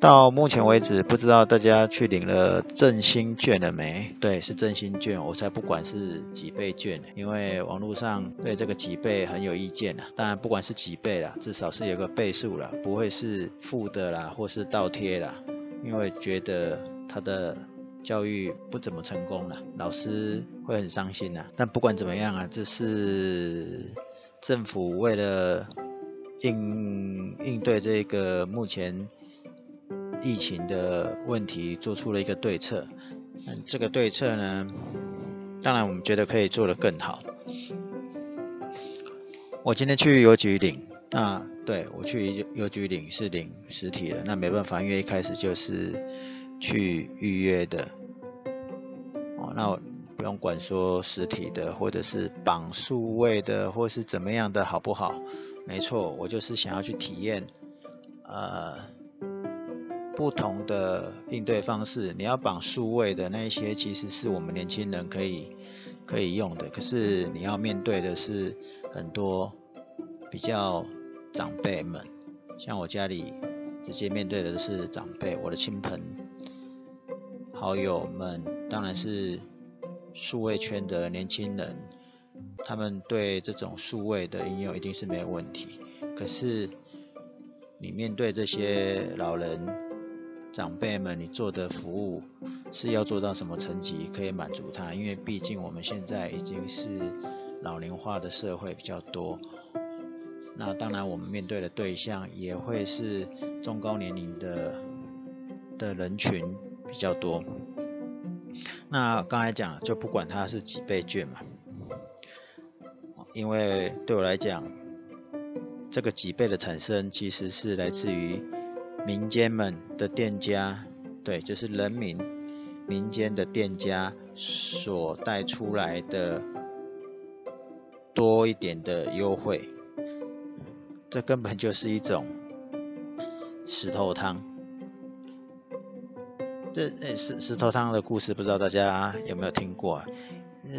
到目前为止，不知道大家去领了振兴券了没？对，是振兴券，我才不管是几倍券，因为网络上对这个几倍很有意见呐。当然，不管是几倍啦，至少是有个倍数啦，不会是负的啦，或是倒贴啦。因为觉得他的教育不怎么成功啦，老师会很伤心呐。但不管怎么样啊，这是政府为了应应对这个目前。疫情的问题做出了一个对策，嗯，这个对策呢，当然我们觉得可以做得更好。我今天去邮局领，啊对我去邮局领是领实体的，那没办法，因为一开始就是去预约的。哦，那我不用管说实体的或者是绑数位的或是怎么样的好不好？没错，我就是想要去体验，呃。不同的应对方式，你要绑数位的那一些，其实是我们年轻人可以可以用的。可是你要面对的是很多比较长辈们，像我家里直接面对的是长辈，我的亲朋好友们，当然是数位圈的年轻人，他们对这种数位的应用一定是没有问题。可是你面对这些老人。长辈们，你做的服务是要做到什么层级可以满足他？因为毕竟我们现在已经是老龄化的社会比较多，那当然我们面对的对象也会是中高年龄的的人群比较多。那刚才讲了就不管它是几倍券嘛，因为对我来讲，这个几倍的产生其实是来自于。民间们的店家，对，就是人民民间的店家所带出来的多一点的优惠，这根本就是一种石头汤。这诶石石头汤的故事，不知道大家有没有听过啊？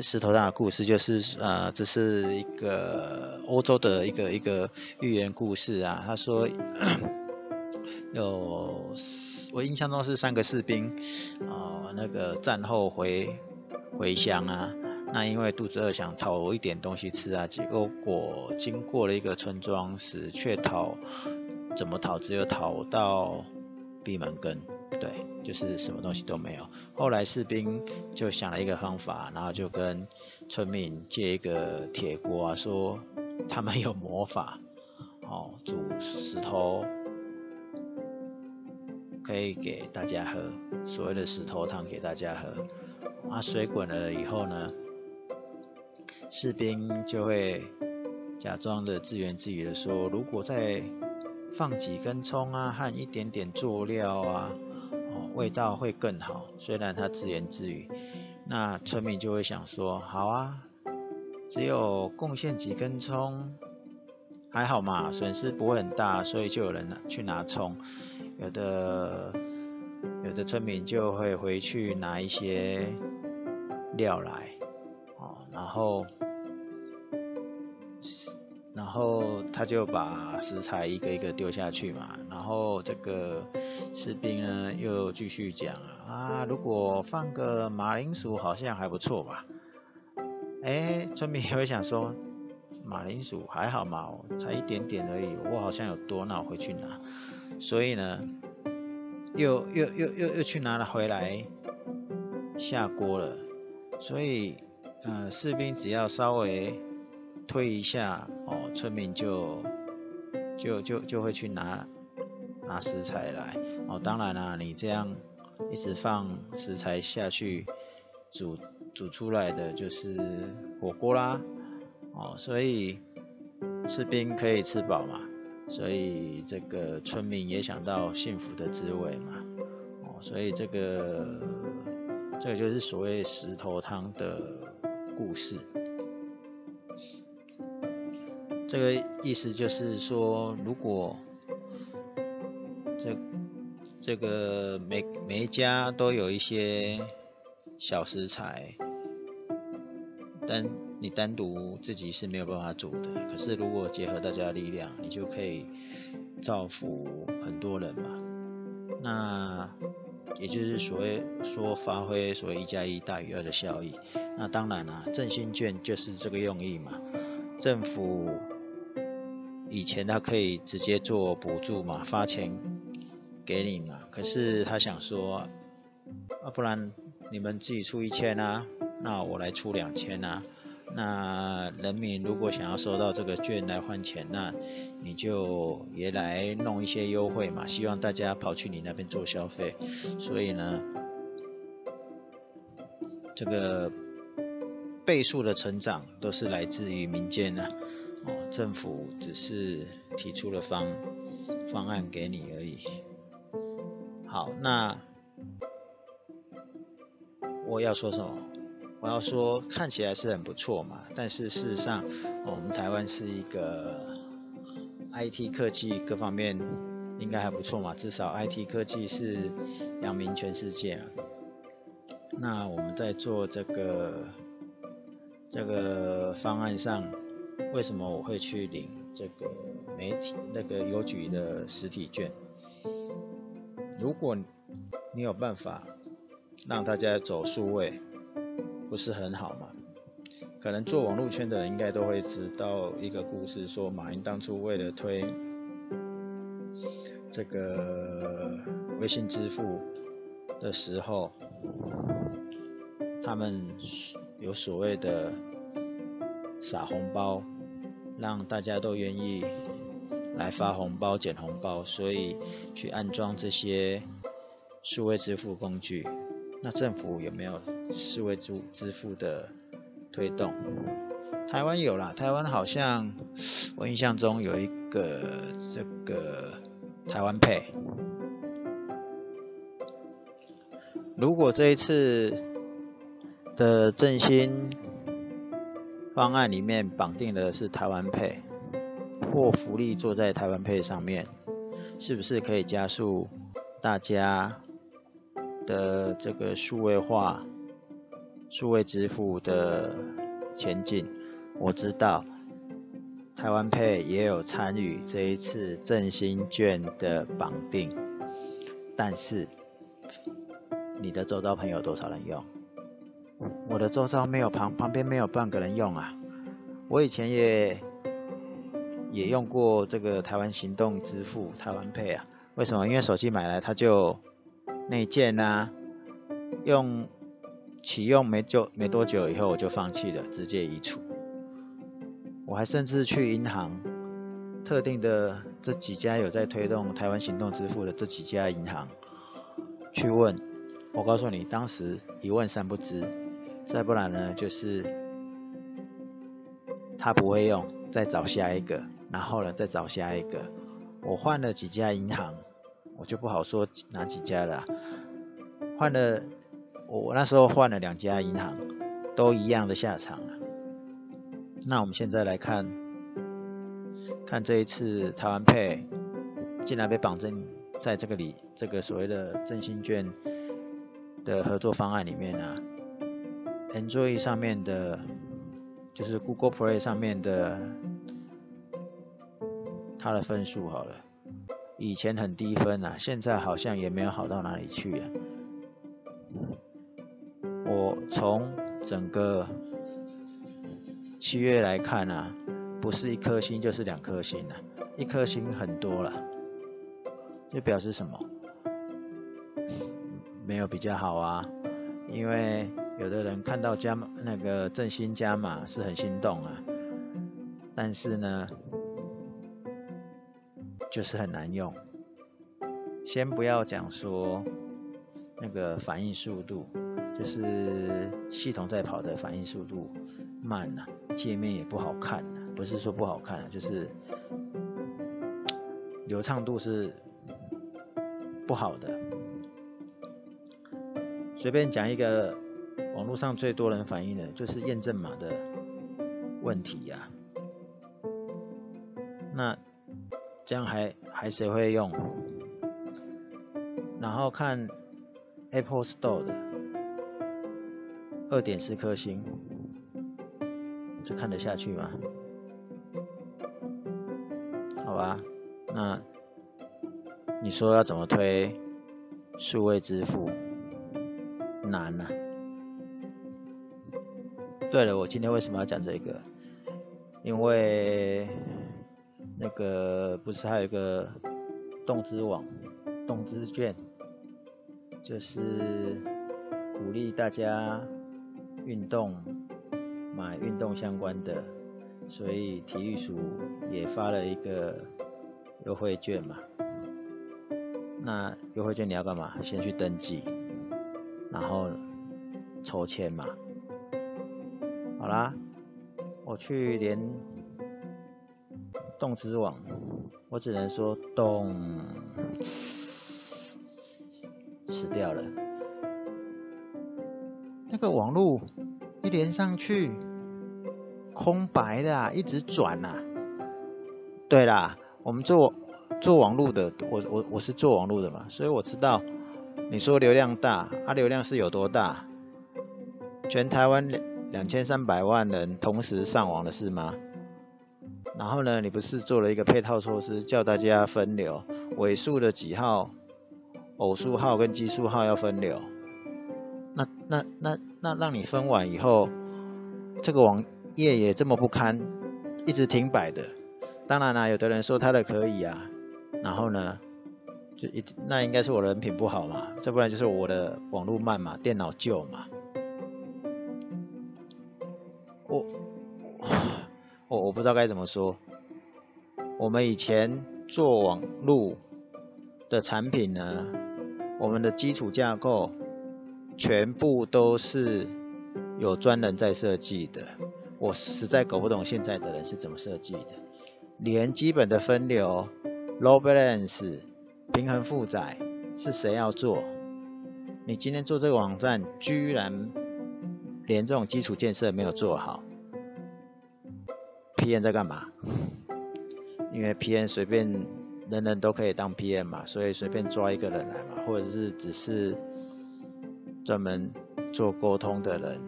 石头汤的故事就是呃，这是一个欧洲的一个一个寓言故事啊。他说。有，我印象中是三个士兵，啊、那个战后回回乡啊，那因为肚子饿想讨一点东西吃啊，结果经过了一个村庄时，却讨怎么讨，只有讨到闭门羹，对，就是什么东西都没有。后来士兵就想了一个方法，然后就跟村民借一个铁锅啊，说他们有魔法，哦，煮石头。可以给大家喝，所谓的石头汤给大家喝。啊，水滚了以后呢，士兵就会假装的自言自语的说：“如果再放几根葱啊，和一点点佐料啊，味道会更好。”虽然他自言自语，那村民就会想说：“好啊，只有贡献几根葱，还好嘛，损失不会很大，所以就有人去拿葱。”有的有的村民就会回去拿一些料来，哦，然后然后他就把食材一个一个丢下去嘛，然后这个士兵呢又继续讲啊，如果放个马铃薯好像还不错吧？哎，村民也会想说，马铃薯还好嘛，才一点点而已，我好像有多，那我回去拿。所以呢，又又又又又去拿了回来，下锅了。所以，呃，士兵只要稍微推一下，哦，村民就就就就会去拿拿食材来。哦，当然啦，你这样一直放食材下去煮煮出来的就是火锅啦。哦，所以士兵可以吃饱嘛。所以这个村民也想到幸福的滋味嘛，哦，所以这个这个就是所谓石头汤的故事。这个意思就是说，如果这这个每每一家都有一些小食材，但你单独自己是没有办法煮的。可是如果结合大家的力量，你就可以造福很多人嘛。那也就是所谓说发挥所谓一加一大于二的效益。那当然啦、啊，振兴券就是这个用意嘛。政府以前他可以直接做补助嘛，发钱给你嘛。可是他想说，啊，不然你们自己出一千啊，那我来出两千啊。那人民如果想要收到这个券来换钱，那你就也来弄一些优惠嘛，希望大家跑去你那边做消费。所以呢，这个倍数的成长都是来自于民间的，哦，政府只是提出了方方案给你而已。好，那我要说什么？我要说，看起来是很不错嘛，但是事实上，我们台湾是一个 IT 科技各方面应该还不错嘛，至少 IT 科技是扬名全世界啊。那我们在做这个这个方案上，为什么我会去领这个媒体那个邮局的实体券？如果你有办法让大家走数位。不是很好吗？可能做网络圈的人应该都会知道一个故事，说马云当初为了推这个微信支付的时候，他们有所谓的撒红包，让大家都愿意来发红包、捡红包，所以去安装这些数位支付工具。那政府有没有？数位支支付的推动，台湾有啦，台湾好像我印象中有一个这个台湾 Pay。如果这一次的振兴方案里面绑定的是台湾 Pay，或福利坐在台湾 Pay 上面，是不是可以加速大家的这个数位化？数位支付的前进，我知道台湾 Pay 也有参与这一次振兴券的绑定，但是你的周遭朋友多少人用？我的周遭没有旁旁边没有半个人用啊！我以前也也用过这个台湾行动支付台湾 Pay 啊，为什么？因为手机买来它就内建啊，用。启用没就没多久以后我就放弃了，直接移除。我还甚至去银行，特定的这几家有在推动台湾行动支付的这几家银行去问，我告诉你，当时一问三不知，再不然呢就是他不会用，再找下一个，然后呢再找下一个。我换了几家银行，我就不好说哪几家了，换了。我那时候换了两家银行，都一样的下场。那我们现在来看，看这一次台湾配竟然被绑定在这个里，这个所谓的振兴券的合作方案里面啊。Android 上面的，就是 Google Play 上面的，它的分数好了，以前很低分啊，现在好像也没有好到哪里去。我从整个七月来看啊，不是一颗星就是两颗星啊，一颗星很多了，这表示什么？没有比较好啊，因为有的人看到加那个振兴加码是很心动啊，但是呢，就是很难用。先不要讲说那个反应速度。就是系统在跑的反应速度慢了，界面也不好看，不是说不好看，就是流畅度是不好的。随便讲一个网络上最多人反映的，就是验证码的问题呀。那这样还还谁会用？然后看 Apple Store 的。二点四颗星，这看得下去吗？好吧，那你说要怎么推数位支付？难呐、啊。对了，我今天为什么要讲这个？因为那个不是还有一个动资网、动资券，就是鼓励大家运动，买运动相关的，所以体育署也发了一个优惠券嘛。那优惠券你要干嘛？先去登记，然后抽签嘛。好啦，我去连动资网，我只能说动，死掉了。那个网路。一连上去，空白的啊，一直转啊。对啦，我们做做网路的，我我我是做网路的嘛，所以我知道，你说流量大，啊流量是有多大？全台湾两千三百万人同时上网的是吗？然后呢，你不是做了一个配套措施，叫大家分流，尾数的几号，偶数号跟奇数号要分流。那那那那让你分完以后，这个网页也这么不堪，一直停摆的。当然啦，有的人说他的可以啊，然后呢，就一那应该是我的人品不好嘛，再不然就是我的网络慢嘛，电脑旧嘛。我不知道该怎么说。我们以前做网络的产品呢，我们的基础架构。全部都是有专人在设计的，我实在搞不懂现在的人是怎么设计的，连基本的分流、load balance、平衡负载是谁要做？你今天做这个网站，居然连这种基础建设没有做好，PM 在干嘛？因为 PM 随便人人都可以当 PM 嘛，所以随便抓一个人来嘛，或者是只是。专门做沟通的人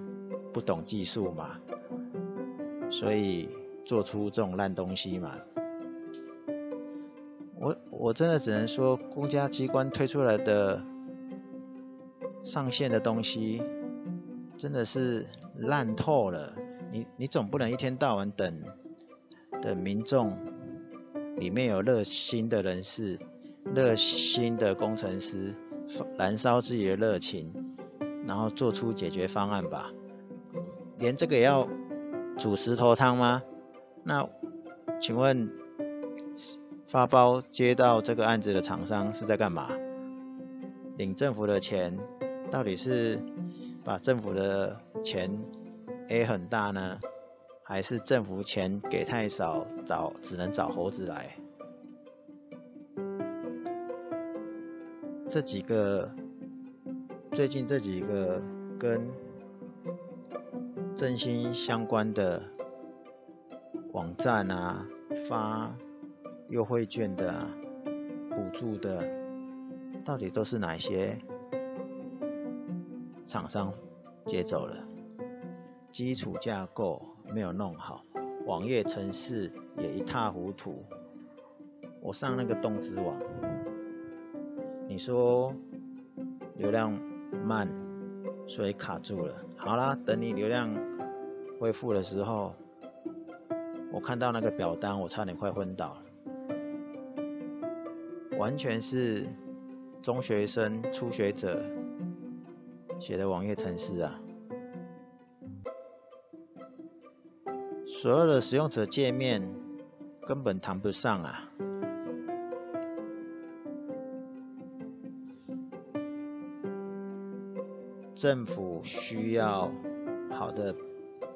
不懂技术嘛，所以做出这种烂东西嘛。我我真的只能说，公家机关推出来的上线的东西真的是烂透了。你你总不能一天到晚等等民众里面有热心的人士、热心的工程师燃烧自己的热情。然后做出解决方案吧，连这个也要煮石头汤吗？那请问发包接到这个案子的厂商是在干嘛？领政府的钱，到底是把政府的钱 A 很大呢，还是政府钱给太少，找只能找猴子来？这几个。最近这几个跟振兴相关的网站啊，发优惠券的、啊、补助的，到底都是哪些厂商接走了？基础架构没有弄好，网页程式也一塌糊涂。我上那个动资网，你说流量。慢，所以卡住了。好啦，等你流量恢复的时候，我看到那个表单，我差点快昏倒了。完全是中学生、初学者写的网页程式啊，所有的使用者界面根本谈不上啊。政府需要好的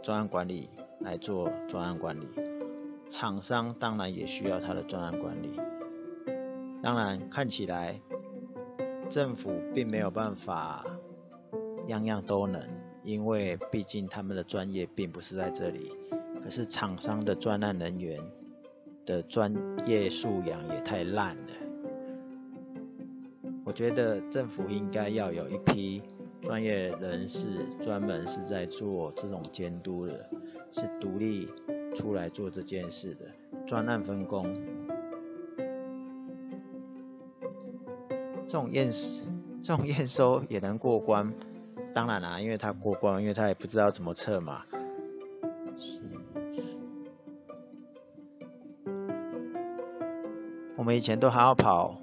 专案管理来做专案管理，厂商当然也需要他的专案管理。当然看起来政府并没有办法样样都能，因为毕竟他们的专业并不是在这里。可是厂商的专案人员的专业素养也太烂了。我觉得政府应该要有一批。专业人士专门是在做这种监督的，是独立出来做这件事的，专案分工。这种验这种验收也能过关，当然啦、因为他过关，因为他也不知道怎么测嘛。们以前都还要跑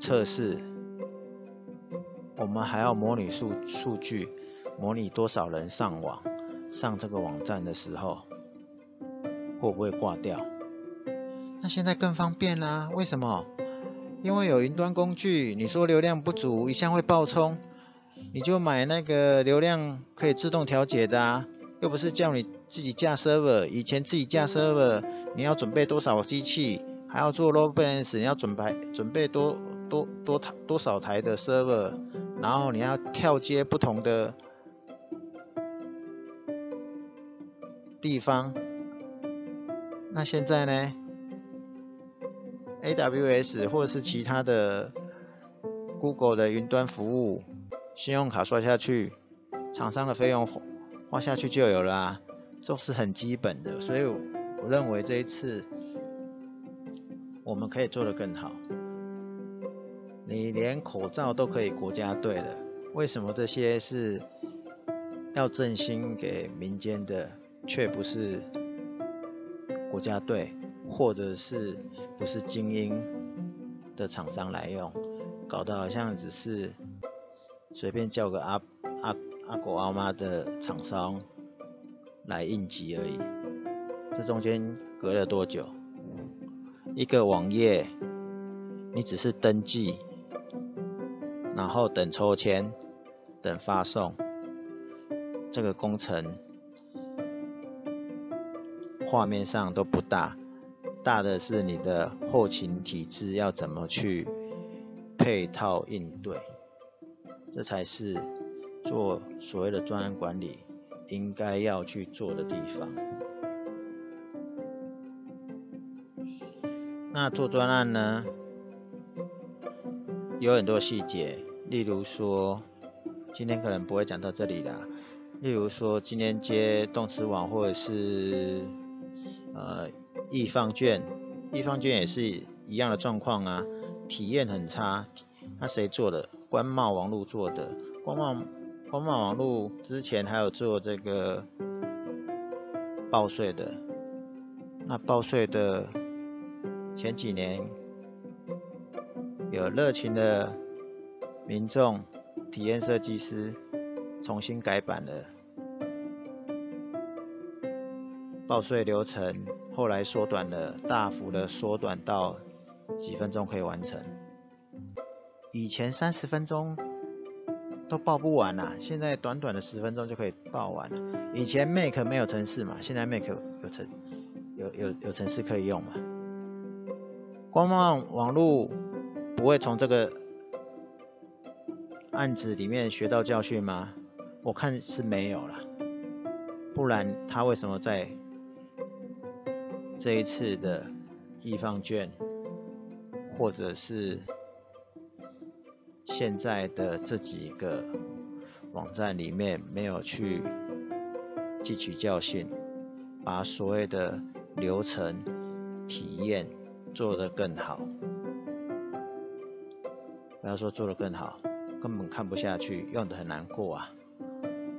测试，我们还要模拟数数据，模拟多少人上网，上这个网站的时候会不会挂掉？那现在更方便啦，为什么？因为有云端工具，你说流量不足，一向会爆冲，你就买那个流量可以自动调节的啊，又不是叫你自己架 server，以前自己架 server，你要准备多少机器？还要做 load balance，你要准备准备多多多台多少台的 server，然后你要跳接不同的地方。那现在呢？AWS 或者是其他的 Google 的云端服务，信用卡刷下去，厂商的费用花下去就有了，这是很基本的。所以我认为这一次。我们可以做得更好。你连口罩都可以国家队了，为什么这些是要振兴给民间的，却不是国家队，或者是不是精英的厂商来用？搞得好像只是随便叫个阿阿阿狗阿妈的厂商来应急而已。这中间隔了多久？一个网页，你只是登记，然后等抽签，等发送，这个工程画面上都不大，大的是你的后勤体制要怎么去配套应对，这才是做所谓的专案管理应该要去做的地方。那做专案呢，有很多细节，例如说，今天可能不会讲到这里啦。例如说，今天接动词网或者是呃易放券，易放券也是一样的状况啊，体验很差。那谁做的？官贸网路做的。官贸官贸网路之前还有做这个报税的，那报税的。前几年有热情的民众、体验设计师重新改版了报税流程，后来缩短了，大幅的缩短到几分钟可以完成。以前三十分钟都报不完啦，现在短短的十分钟就可以报完了。以前 Make 没有程式嘛，现在 Make 有程有有有程式可以用嘛。关贸网路不会从这个案子里面学到教训吗？我看是没有了，不然他为什么在这一次的易放券，或者是现在的这几个网站里面没有去汲取教训，把所谓的流程体验做得更好，不要说做得更好，根本看不下去，用得很难过啊！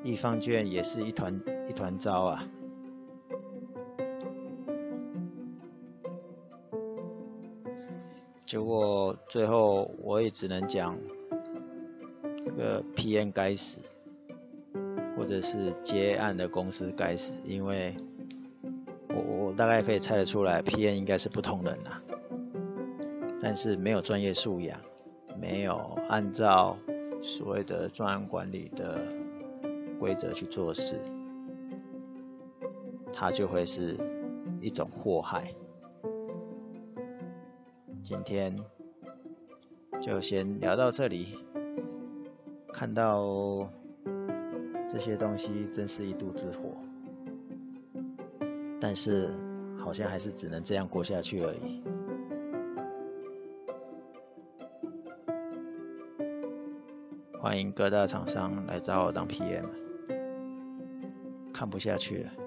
易放券也是一团一团糟啊！结果最后我也只能讲，这个 PN 该死，或者是接案的公司该死，因为我我大概可以猜得出来，PN 应该是不同人啊。但是没有专业素养，没有按照所谓的专案管理的规则去做事，它就会是一种祸害。今天就先聊到这里，看到这些东西真是一肚子火，但是好像还是只能这样过下去而已。欢迎各大厂商来找我当 PM，看不下去了。